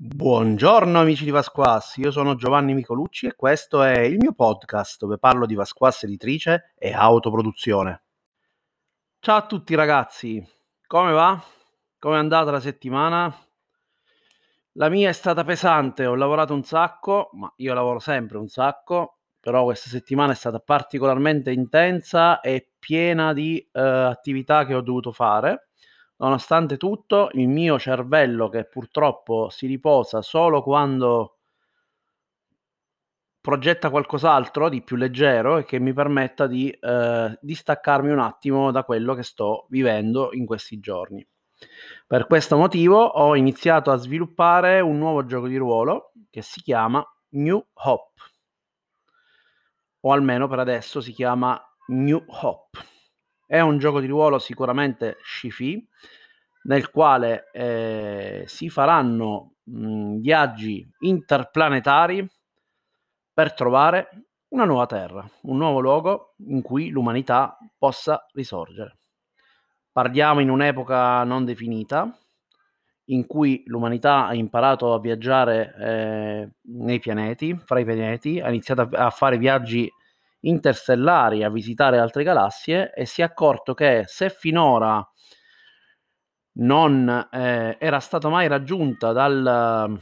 Buongiorno amici di Vasquas, io sono Giovanni Micolucci e questo è il mio podcast dove parlo di Vasquas editrice e autoproduzione. Ciao a tutti ragazzi, come va? Come è andata la settimana? La mia è stata pesante, ho lavorato un sacco, ma io lavoro sempre un sacco, però questa settimana è stata particolarmente intensa e piena di eh, attività che ho dovuto fare Nonostante tutto, il mio cervello, che purtroppo si riposa solo quando progetta qualcos'altro di più leggero e che mi permetta di eh, distaccarmi un attimo da quello che sto vivendo in questi giorni. Per questo motivo ho iniziato a sviluppare un nuovo gioco di ruolo che si chiama New Hop, o almeno per adesso si chiama New Hop. È un gioco di ruolo sicuramente sci nel quale eh, si faranno mh, viaggi interplanetari per trovare una nuova Terra, un nuovo luogo in cui l'umanità possa risorgere. Parliamo in un'epoca non definita, in cui l'umanità ha imparato a viaggiare eh, nei pianeti, fra i pianeti, ha iniziato a, a fare viaggi interstellari a visitare altre galassie e si è accorto che se finora non eh, era stata mai raggiunta dal,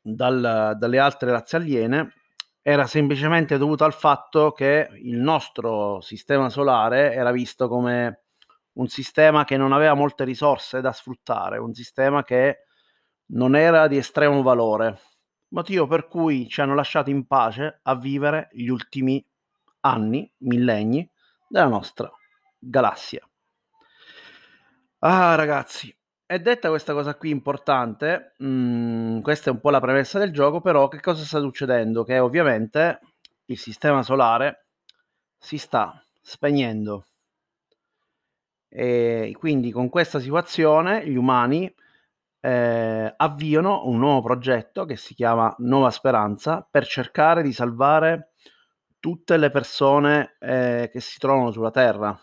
dal, dalle altre razze aliene, era semplicemente dovuto al fatto che il nostro sistema solare era visto come un sistema che non aveva molte risorse da sfruttare, un sistema che non era di estremo valore motivo per cui ci hanno lasciato in pace a vivere gli ultimi anni, millenni della nostra galassia. Ah, ragazzi, è detta questa cosa qui importante, mh, mm, questa è un po' la premessa del gioco, però che cosa sta succedendo? Che ovviamente il sistema solare si sta spegnendo e quindi con questa situazione gli umani eh, avviano un nuovo progetto che si chiama Nuova Speranza per cercare di salvare tutte le persone eh, che si trovano sulla Terra.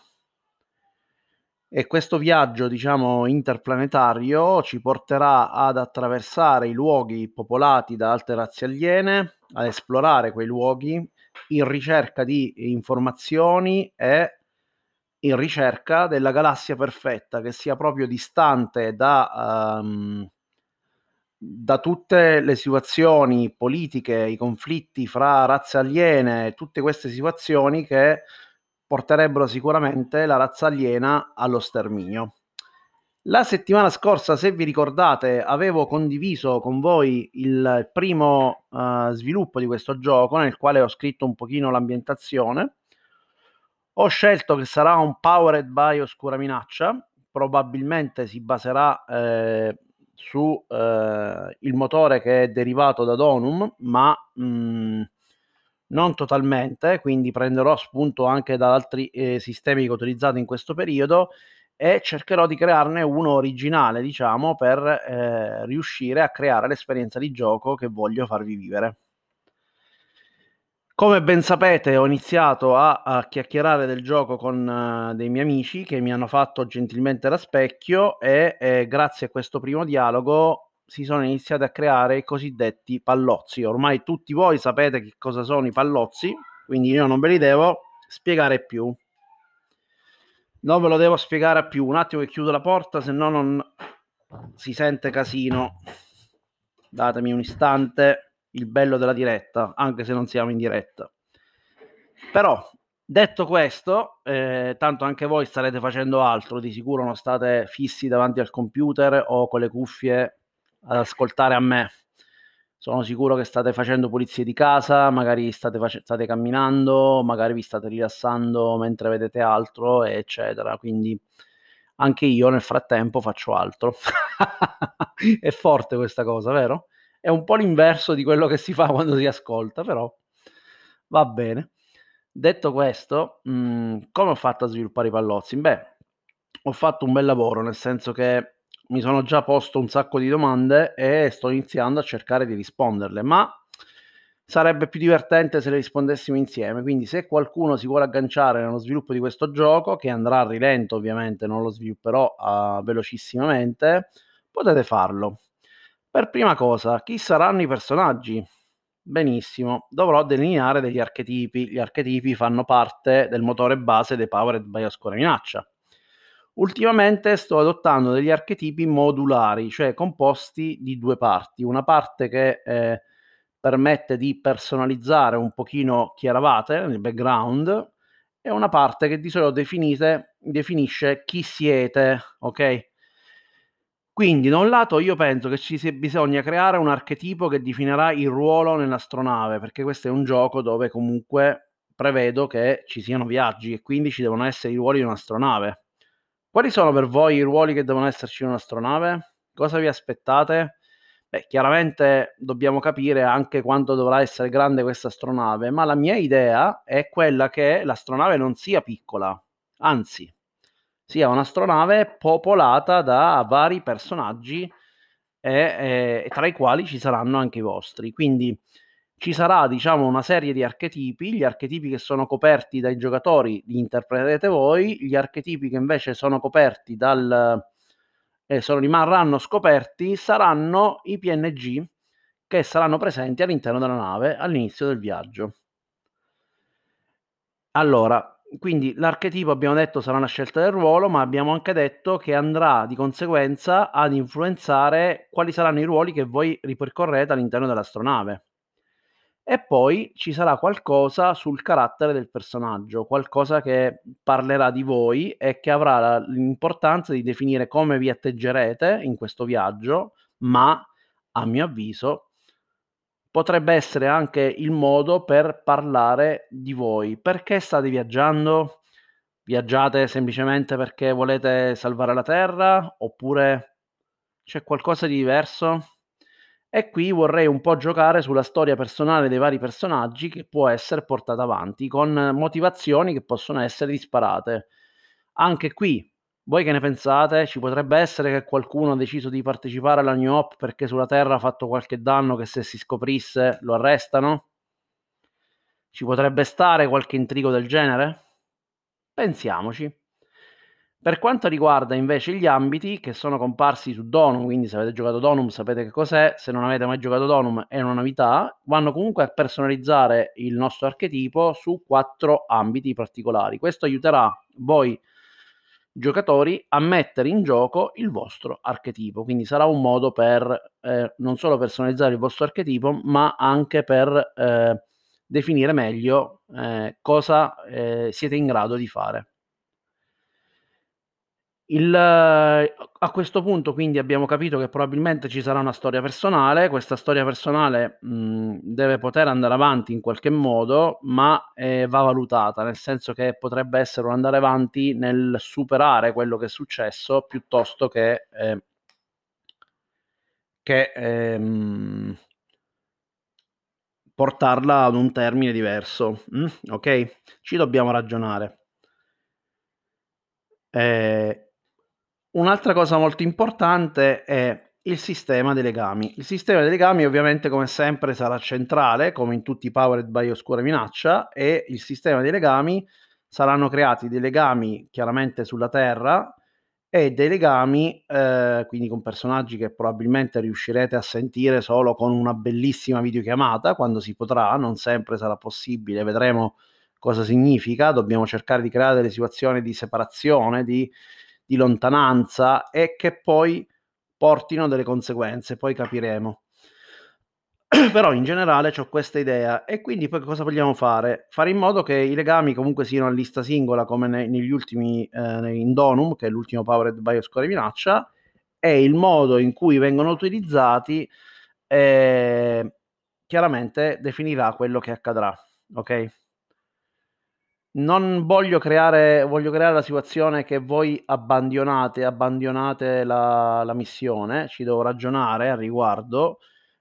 E questo viaggio, diciamo, interplanetario ci porterà ad attraversare i luoghi popolati da altre razze aliene, ad esplorare quei luoghi in ricerca di informazioni e in ricerca della galassia perfetta, che sia proprio distante da, um, da tutte le situazioni politiche, i conflitti fra razze aliene, tutte queste situazioni che porterebbero sicuramente la razza aliena allo sterminio. La settimana scorsa, se vi ricordate, avevo condiviso con voi il primo uh, sviluppo di questo gioco nel quale ho scritto un pochino l'ambientazione ho scelto che sarà un powered by Oscura Minaccia, probabilmente si baserà eh, su eh, il motore che è derivato da Donum, ma mh, mm, non totalmente, quindi prenderò spunto anche da altri eh, sistemi che ho utilizzato in questo periodo e cercherò di crearne uno originale, diciamo, per eh, riuscire a creare l'esperienza di gioco che voglio farvi vivere. Come ben sapete, ho iniziato a, a chiacchierare del gioco con uh, dei miei amici che mi hanno fatto gentilmente da specchio e eh, grazie a questo primo dialogo si sono iniziati a creare i cosiddetti pallozzi. Ormai tutti voi sapete che cosa sono i pallozzi, quindi io non ve li devo spiegare più. Non ve lo devo spiegare più. Un attimo che chiudo la porta, se no non si sente casino. Datemi un istante il bello della diretta, anche se non siamo in diretta. Però, detto questo, eh, tanto anche voi starete facendo altro, di sicuro non state fissi davanti al computer o con le cuffie ad ascoltare a me. Sono sicuro che state facendo pulizie di casa, magari state, face- state camminando, magari vi state rilassando mentre vedete altro, eccetera. Quindi anche io nel frattempo faccio altro. È forte questa cosa, vero? È un po' l'inverso di quello che si fa quando si ascolta, però va bene. Detto questo, mh, mm, come ho fatto a sviluppare i pallozzi? Beh, ho fatto un bel lavoro, nel senso che mi sono già posto un sacco di domande e sto iniziando a cercare di risponderle, ma sarebbe più divertente se le rispondessimo insieme. Quindi, se qualcuno si vuole agganciare nello sviluppo di questo gioco, che andrà a rilento, ovviamente, non lo svilupperò uh, velocissimamente, potete farlo. Per prima cosa, chi saranno i personaggi? Benissimo, dovrò delineare degli archetipi. Gli archetipi fanno parte del motore base dei Powered by Oscura Minaccia. Ultimamente sto adottando degli archetipi modulari, cioè composti di due parti. Una parte che eh, permette di personalizzare un pochino chi eravate nel background e una parte che di solito definite, definisce chi siete, ok? Quindi da un lato io penso che ci sia bisogna creare un archetipo che definirà il ruolo nell'astronave, perché questo è un gioco dove comunque prevedo che ci siano viaggi e quindi ci devono essere i ruoli di un'astronave. Quali sono per voi i ruoli che devono esserci in un'astronave? Cosa vi aspettate? Beh, chiaramente dobbiamo capire anche quanto dovrà essere grande questa astronave, ma la mia idea è quella che l'astronave non sia piccola, anzi, sia un'astronave popolata da vari personaggi e, e, tra i quali ci saranno anche i vostri. Quindi ci sarà diciamo una serie di archetipi, gli archetipi che sono coperti dai giocatori li interpreterete voi, gli archetipi che invece sono coperti dal eh, sono, rimarranno scoperti saranno i PNG che saranno presenti all'interno della nave all'inizio del viaggio. Allora, quindi l'archetipo abbiamo detto sarà una scelta del ruolo, ma abbiamo anche detto che andrà di conseguenza ad influenzare quali saranno i ruoli che voi ripercorrete all'interno dell'astronave. E poi ci sarà qualcosa sul carattere del personaggio, qualcosa che parlerà di voi e che avrà l'importanza di definire come vi atteggerete in questo viaggio, ma a mio avviso potrebbe essere anche il modo per parlare di voi. Perché state viaggiando? Viaggiate semplicemente perché volete salvare la Terra oppure c'è qualcosa di diverso? E qui vorrei un po' giocare sulla storia personale dei vari personaggi che può essere portata avanti con motivazioni che possono essere disparate. Anche qui, voi che ne pensate? Ci potrebbe essere che qualcuno ha deciso di partecipare alla New Hope perché sulla Terra ha fatto qualche danno che se si scoprisse lo arrestano? Ci potrebbe stare qualche intrigo del genere? Pensiamoci. Per quanto riguarda invece gli ambiti che sono comparsi su Donum, quindi se avete giocato Donum sapete che cos'è, se non avete mai giocato Donum è una novità, vanno comunque a personalizzare il nostro archetipo su quattro ambiti particolari. Questo aiuterà voi giocatori a mettere in gioco il vostro archetipo, quindi sarà un modo per eh, non solo personalizzare il vostro archetipo, ma anche per eh, definire meglio eh, cosa eh, siete in grado di fare. Il, a questo punto quindi abbiamo capito che probabilmente ci sarà una storia personale, questa storia personale mh, deve poter andare avanti in qualche modo, ma eh, va valutata, nel senso che potrebbe essere un andare avanti nel superare quello che è successo piuttosto che, eh, che ehm, portarla ad un termine diverso. Mm? Ok? Ci dobbiamo ragionare. Eh, Un'altra cosa molto importante è il sistema dei legami. Il sistema dei legami ovviamente come sempre sarà centrale, come in tutti i Powered by Oscura Minaccia, e il sistema dei legami saranno creati dei legami chiaramente sulla Terra e dei legami eh, quindi con personaggi che probabilmente riuscirete a sentire solo con una bellissima videochiamata quando si potrà, non sempre sarà possibile, vedremo cosa significa, dobbiamo cercare di creare delle situazioni di separazione, di di lontananza e che poi portino delle conseguenze, poi capiremo. Però in generale ho questa idea e quindi poi cosa vogliamo fare? Fare in modo che i legami comunque siano a lista singola come ne, negli ultimi eh, in Donum, che è l'ultimo Powered Bioscore minaccia, e il modo in cui vengono utilizzati eh, chiaramente definirà quello che accadrà. Ok? Non voglio creare, voglio creare la situazione che voi abbandonate, abbandonate la, la missione, ci devo ragionare al riguardo.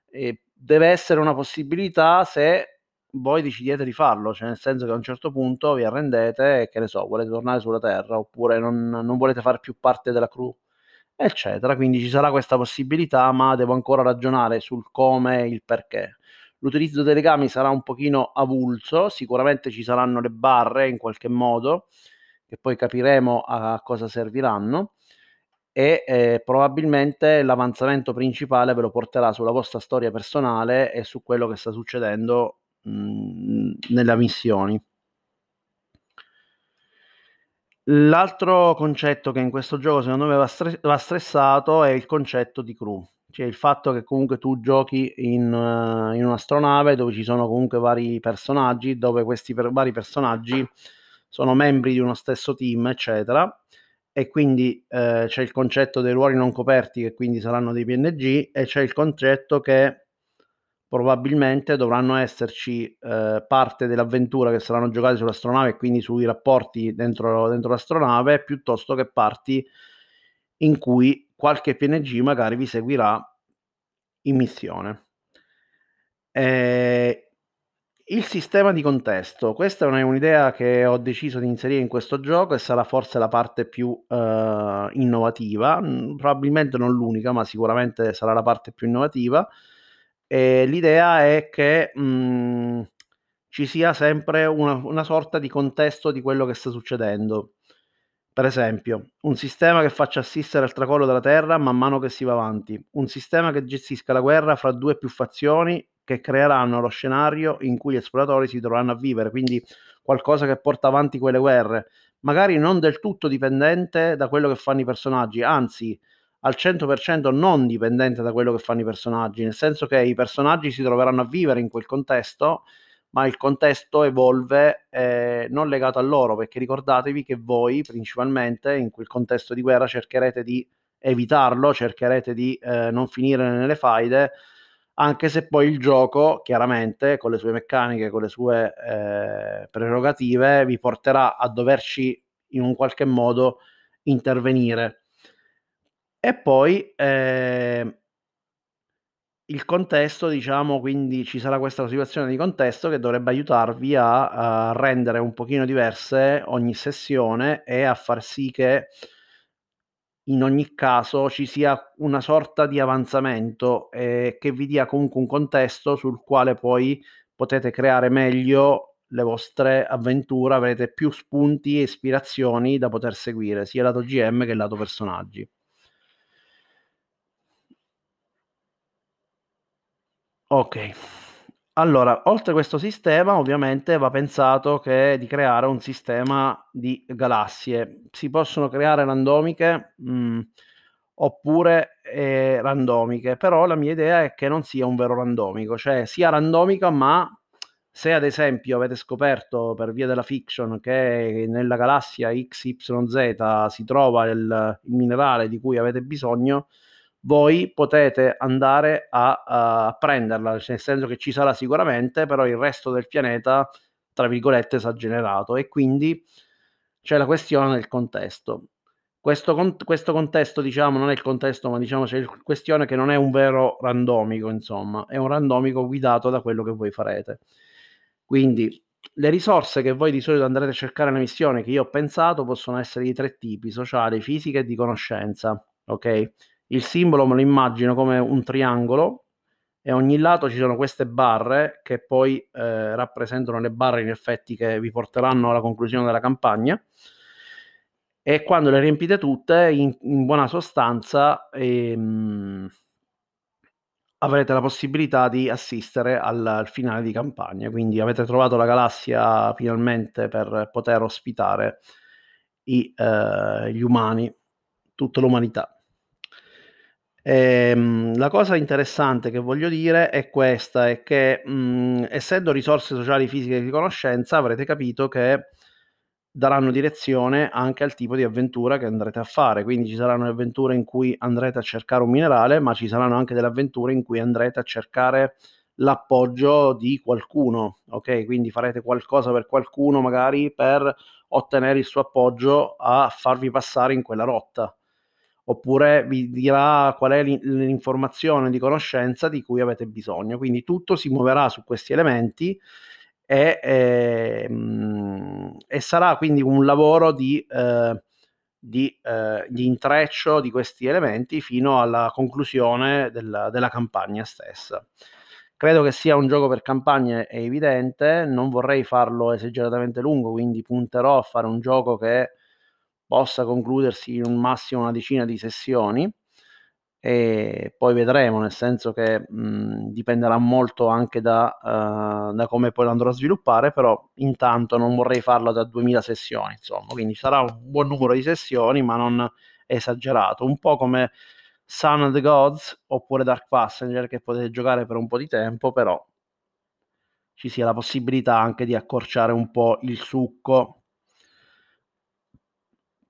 E deve essere una possibilità se voi decidete di farlo, cioè nel senso che a un certo punto vi arrendete e che ne so, volete tornare sulla Terra oppure non, non volete fare più parte della crew, eccetera. Quindi ci sarà questa possibilità, ma devo ancora ragionare sul come e il perché. L'utilizzo dei legami sarà un pochino avulso, sicuramente ci saranno le barre in qualche modo, che poi capiremo a cosa serviranno. e eh, probabilmente l'avanzamento principale ve lo porterà sulla vostra storia personale e su quello che sta succedendo mh, nelle missioni. L'altro concetto che in questo gioco secondo me va, stre- va, stressato è il concetto di crew, cioè il fatto che comunque tu giochi in, uh, in un'astronave dove ci sono comunque vari personaggi, dove questi per- vari personaggi sono membri di uno stesso team, eccetera, e quindi eh, c'è il concetto dei ruoli non coperti che quindi saranno dei PNG e c'è il concetto che probabilmente dovranno esserci eh, parte dell'avventura che saranno giocate sull'astronave e quindi sui rapporti dentro, dentro l'astronave piuttosto che parti in cui qualche PNG magari vi seguirà in missione. Eh, il sistema di contesto, questa è un'idea che ho deciso di inserire in questo gioco e sarà forse la parte più uh, innovativa, probabilmente non l'unica, ma sicuramente sarà la parte più innovativa. E l'idea è che mh, mhmm, ci sia sempre una, una sorta di contesto di quello che sta succedendo. Per esempio, un sistema che faccia assistere al tracollo della Terra man mano che si va avanti, un sistema che gestisca la guerra fra due più fazioni che creeranno lo scenario in cui gli esploratori si dovranno a vivere, quindi qualcosa che porta avanti quelle guerre, magari non del tutto dipendente da quello che fanno i personaggi, anzi al 100% non dipendente da quello che fanno i personaggi, nel senso che i personaggi si troveranno a vivere in quel contesto, ma il contesto evolve eh, non legato a loro, perché ricordatevi che voi principalmente in quel contesto di guerra cercherete di evitarlo, cercherete di eh, non finire nelle faide, anche se poi il gioco, chiaramente, con le sue meccaniche, con le sue eh, prerogative, vi porterà a doverci in un qualche modo intervenire. E poi eh, il contesto, diciamo, quindi ci sarà questa situazione di contesto che dovrebbe aiutarvi a, a rendere un pochino diverse ogni sessione e a far sì che in ogni caso ci sia una sorta di avanzamento eh, che vi dia comunque un contesto sul quale poi potete creare meglio le vostre avventure, avrete più spunti e ispirazioni da poter seguire, sia lato GM che lato personaggi. Ok. Allora, oltre a questo sistema, ovviamente va pensato che di creare un sistema di galassie. Si possono creare randomiche mh, mm, oppure eh, randomiche, però la mia idea è che non sia un vero randomico, cioè sia randomica, ma se ad esempio avete scoperto per via della fiction che nella galassia XYZ si trova il, il minerale di cui avete bisogno, voi potete andare a, a prenderla, nel senso che ci sarà sicuramente, però il resto del pianeta, tra virgolette, sarà generato e quindi c'è la questione del contesto. Questo, con, questo, contesto, diciamo, non è il contesto, ma diciamo c'è la questione che non è un vero randomico, insomma, è un randomico guidato da quello che voi farete. Quindi le risorse che voi di solito andrete a cercare nella missione, che io ho pensato, possono essere di tre tipi, sociale, fisica e di conoscenza, ok? Il simbolo me lo immagino come un triangolo e a ogni lato ci sono queste barre che poi eh, rappresentano le barre in effetti che vi porteranno alla conclusione della campagna. E quando le riempite tutte in, in buona sostanza ehm, avrete la possibilità di assistere al, al, finale di campagna. Quindi avete trovato la galassia finalmente per poter ospitare i, eh, gli umani tutta l'umanità Ehm, la cosa interessante che voglio dire è questa, è che mh, mhmm, essendo risorse sociali, fisiche di conoscenza, avrete capito che daranno direzione anche al tipo di avventura che andrete a fare. Quindi ci saranno avventure in cui andrete a cercare un minerale, ma ci saranno anche delle avventure in cui andrete a cercare l'appoggio di qualcuno, ok? Quindi farete qualcosa per qualcuno magari per ottenere il suo appoggio a farvi passare in quella rotta oppure vi dirà qual è l'informazione di conoscenza di cui avete bisogno. Quindi tutto si muoverà su questi elementi e, e, ehm, e sarà quindi un lavoro di, eh, di, eh, di, intreccio di questi elementi fino alla conclusione della, della campagna stessa. Credo che sia un gioco per campagne, è evidente, non vorrei farlo esageratamente lungo, quindi punterò a fare un gioco che possa concludersi in un massimo una decina di sessioni e poi vedremo, nel senso che mh, dipenderà molto anche da, uh, da, come poi lo andrò a sviluppare, però intanto non vorrei farlo da 2000 sessioni, insomma, quindi sarà un buon numero di sessioni, ma non esagerato, un po' come Sun of the Gods oppure Dark Passenger che potete giocare per un po' di tempo, però ci sia la possibilità anche di accorciare un po' il succo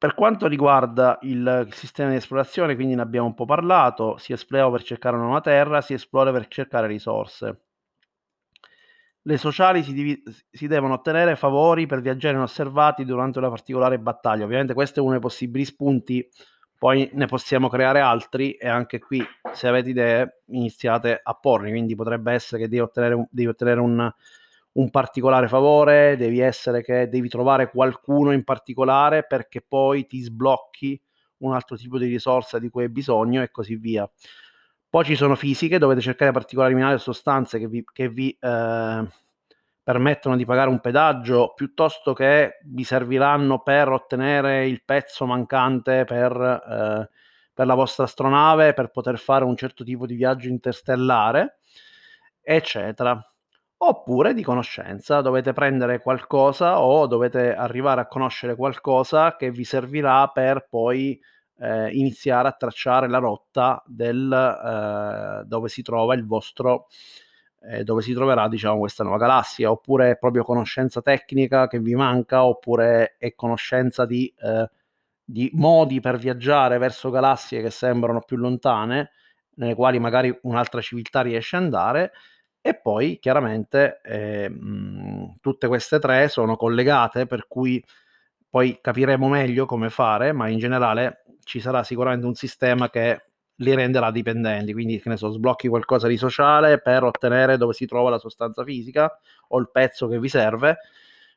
per quanto riguarda il sistema di esplorazione, quindi ne abbiamo un po' parlato, si esplora per cercare una nuova terra, si esplora per cercare risorse. Le sociali si, div- si, devono ottenere favori per viaggiare inosservati durante una particolare battaglia. Ovviamente questo è uno dei possibili spunti, poi ne possiamo creare altri e anche qui se avete idee iniziate a porli, quindi potrebbe essere che devi ottenere un, devi ottenere un un particolare favore, devi essere che devi trovare qualcuno in particolare perché poi ti sblocchi un altro tipo di risorsa di cui hai bisogno e così via. Poi ci sono fisiche, dovete cercare particolari minerali o sostanze che vi, che vi eh, permettono di pagare un pedaggio piuttosto che vi serviranno per ottenere il pezzo mancante per, eh, per la vostra astronave, per poter fare un certo tipo di viaggio interstellare, eccetera oppure di conoscenza. Dovete prendere qualcosa o dovete arrivare a conoscere qualcosa che vi servirà per poi eh, iniziare a tracciare la rotta del eh, dove si trova il vostro eh, dove si troverà diciamo questa nuova galassia oppure è proprio conoscenza tecnica che vi manca oppure è conoscenza di, eh, di modi per viaggiare verso galassie che sembrano più lontane nelle quali magari un'altra civiltà riesce ad andare e poi chiaramente eh, mh, tutte queste tre sono collegate, per cui poi capiremo meglio come fare, ma in generale ci sarà sicuramente un sistema che li renderà dipendenti, quindi che ne so, sblocchi qualcosa di sociale per ottenere dove si trova la sostanza fisica o il pezzo che vi serve,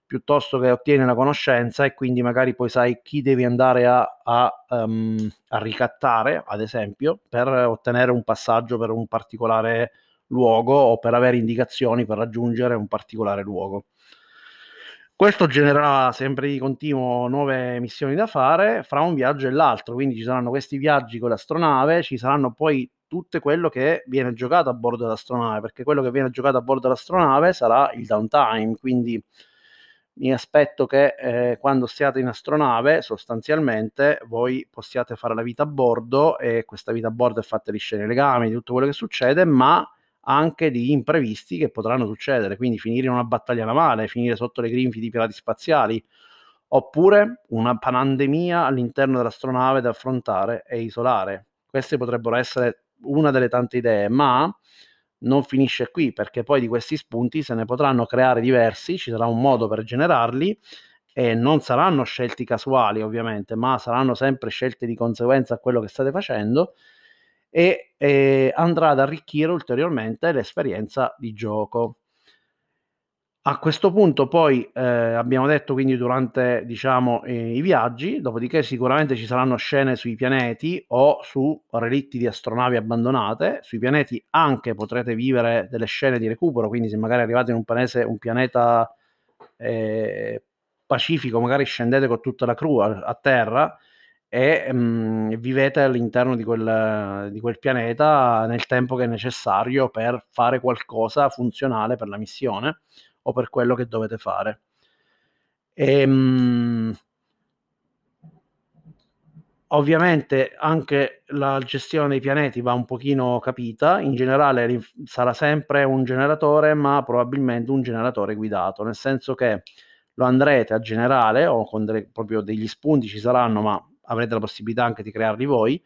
piuttosto che ottieni la conoscenza e quindi magari poi sai chi devi andare a, a, um, a ricattare, ad esempio, per ottenere un passaggio per un particolare luogo o per avere indicazioni per raggiungere un particolare luogo. Questo genererà sempre di continuo nuove missioni da fare fra un viaggio e l'altro, quindi ci saranno questi viaggi con l'astronave, ci saranno poi tutto quello che viene giocato a bordo dell'astronave, perché quello che viene giocato a bordo dell'astronave sarà il downtime, quindi mi aspetto che eh, quando siate in astronave sostanzialmente voi possiate fare la vita a bordo e questa vita a bordo è fatta di scene legami, di tutto quello che succede, ma anche di imprevisti che potranno succedere, quindi finire in una battaglia navale, finire sotto le grinfie di pirati spaziali, oppure una pandemia all'interno dell'astronave da affrontare e isolare. Queste potrebbero essere una delle tante idee, ma non finisce qui perché poi di questi spunti se ne potranno creare diversi, ci sarà un modo per generarli e non saranno scelti casuali ovviamente, ma saranno sempre scelte di conseguenza a quello che state facendo e eh, andrà ad arricchire ulteriormente l'esperienza di gioco. A questo punto poi eh, abbiamo detto quindi durante diciamo eh, i viaggi, dopodiché sicuramente ci saranno scene sui pianeti o su relitti di astronavi abbandonate, sui pianeti anche potrete vivere delle scene di recupero, quindi se magari arrivate in un, panese, un pianeta eh, pacifico, magari scendete con tutta la crew a, a terra, e mh, mhmm, vivete all'interno di quel, di quel pianeta nel tempo che è necessario per fare qualcosa funzionale per la missione o per quello che dovete fare. E, ehm, mh, ovviamente anche la gestione dei pianeti va un pochino capita, in generale sarà sempre un generatore, ma probabilmente un generatore guidato, nel senso che lo andrete a generare o con delle, proprio degli spunti ci saranno, ma avrete la possibilità anche di crearli voi,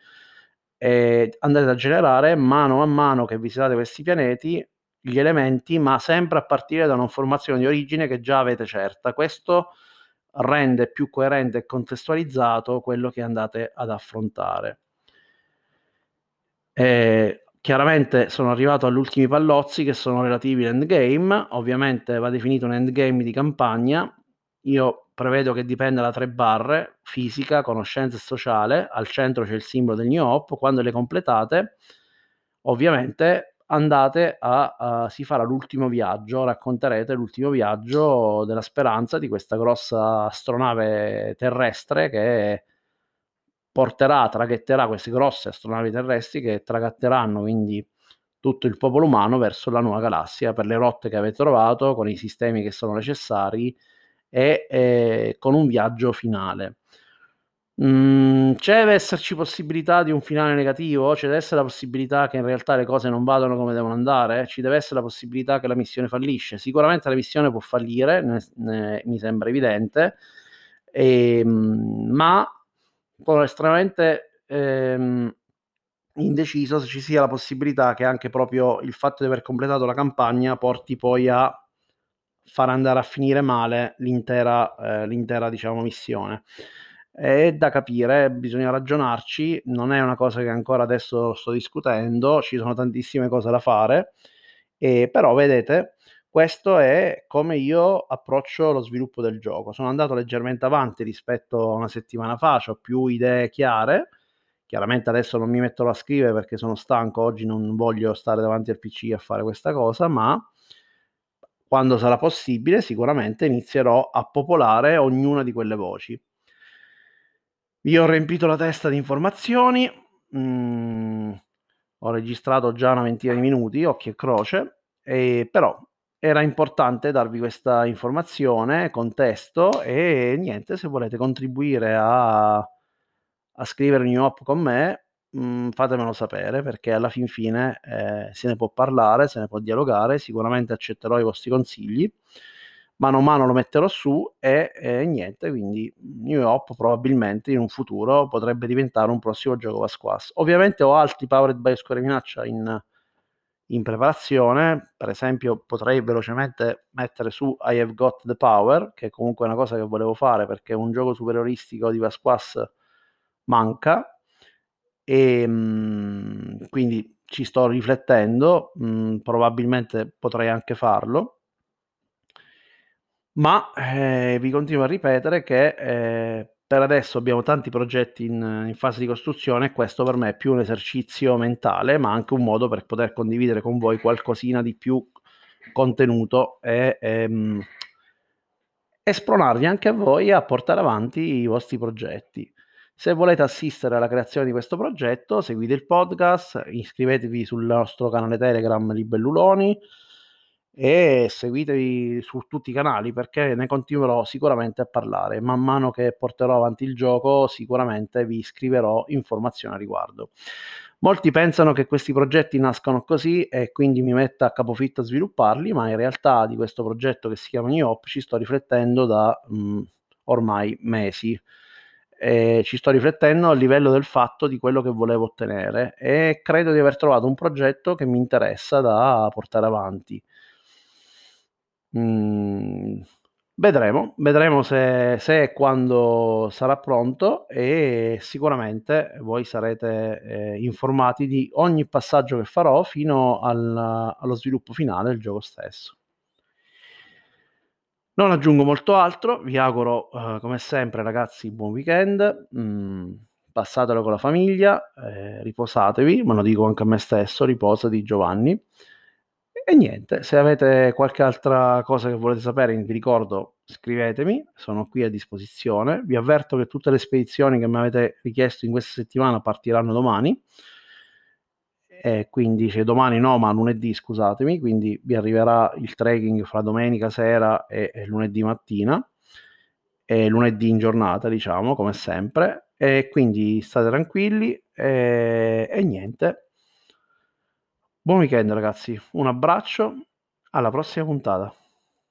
e andrete a generare mano a mano che visitate questi pianeti gli elementi, ma sempre a partire da un'informazione di origine che già avete certa. Questo rende più coerente e contestualizzato quello che andate ad affrontare. E chiaramente sono arrivato agli ultimi pallozzi che sono relativi all'endgame. Ovviamente va definito un endgame di campagna. Io prevedo che dipenda da tre barre, fisica, conoscenza e sociale, al centro c'è il simbolo del New Hope, quando le completate, ovviamente andate a, a si farà l'ultimo viaggio, racconterete l'ultimo viaggio della speranza di questa grossa astronave terrestre che porterà, traghetterà queste grosse astronavi terrestri che traghetteranno quindi tutto il popolo umano verso la nuova galassia per le rotte che avete trovato, con i sistemi che sono necessari e eh, con un viaggio finale. Mm, c'è deve esserci possibilità di un finale negativo? C'è deve essere la possibilità che in realtà le cose non vadano come devono andare? Ci deve essere la possibilità che la missione fallisce? Sicuramente la missione può fallire, ne, ne, mi sembra evidente, e, ehm, ma sono estremamente ehm, indeciso se ci sia la possibilità che anche proprio il fatto di aver completato la campagna porti poi a far andare a finire male l'intera, eh, l'intera diciamo, missione. È da capire, bisogna ragionarci, non è una cosa che ancora adesso sto discutendo, ci sono tantissime cose da fare, e, però vedete, questo è come io approccio lo sviluppo del gioco. Sono andato leggermente avanti rispetto a una settimana fa, ho più idee chiare. Chiaramente adesso non mi metto a scrivere perché sono stanco, oggi non voglio stare davanti al PC a fare questa cosa, ma quando sarà possibile sicuramente inizierò a popolare ognuna di quelle voci. Vi ho riempito la testa di informazioni, mm, ho registrato già una ventina di minuti, occhio e croce, e però era importante darvi questa informazione, contesto e niente, se volete contribuire a, a scrivere New Hop con me, mh, mm, fatemelo sapere perché alla fin fine eh, se ne può parlare, se ne può dialogare, sicuramente accetterò i vostri consigli, mano a mano lo metterò su e, e niente, quindi New Hop probabilmente in un futuro potrebbe diventare un prossimo gioco Vasquas. Ovviamente ho altri Powered by Square Minaccia in in preparazione, per esempio potrei velocemente mettere su I Have Got the Power, che è comunque una cosa che volevo fare perché un gioco superioristico di Vasquas manca e mh, mm, quindi ci sto riflettendo, mh, mm, probabilmente potrei anche farlo. Ma eh, vi continuo a ripetere che eh, per adesso abbiamo tanti progetti in, in, fase di costruzione e questo per me è più un esercizio mentale, ma anche un modo per poter condividere con voi qualcosina di più contenuto e, ehm, e spronarvi anche a voi a portare avanti i vostri progetti. Se volete assistere alla creazione di questo progetto, seguite il podcast, iscrivetevi sul nostro canale Telegram Libelluloni e seguitevi su tutti i canali perché ne continuerò sicuramente a parlare. Man mano che porterò avanti il gioco, sicuramente vi scriverò informazioni a riguardo. Molti pensano che questi progetti nascano così e quindi mi metta a capofitto a svilupparli, ma in realtà di questo progetto che si chiama New Hop ci sto riflettendo da mh, ormai mesi. E ci sto riflettendo a livello del fatto di quello che volevo ottenere e credo di aver trovato un progetto che mi interessa da portare avanti Mhmm, vedremo, vedremo se se e quando sarà pronto e sicuramente voi sarete, ehm, informati di ogni passaggio che farò fino al allo sviluppo finale del gioco stesso. Non aggiungo molto altro, vi auguro, uhm, come sempre ragazzi buon weekend, mhmm, passatelo con la famiglia, ehm, riposatevi, ma lo dico anche a me stesso, riposati Giovanni. E niente, se avete qualche altra cosa che volete sapere, vi ricordo, scrivetemi, sono qui a disposizione. Vi avverto che tutte le spedizioni che mi avete richiesto in questa settimana partiranno domani. E quindi cioè, domani no, ma lunedì scusatemi, quindi vi arriverà il tracking fra domenica sera e, e lunedì mattina e lunedì in giornata, diciamo, come sempre. E quindi state tranquilli e, e niente Buon weekend ragazzi, un abbraccio, alla prossima puntata.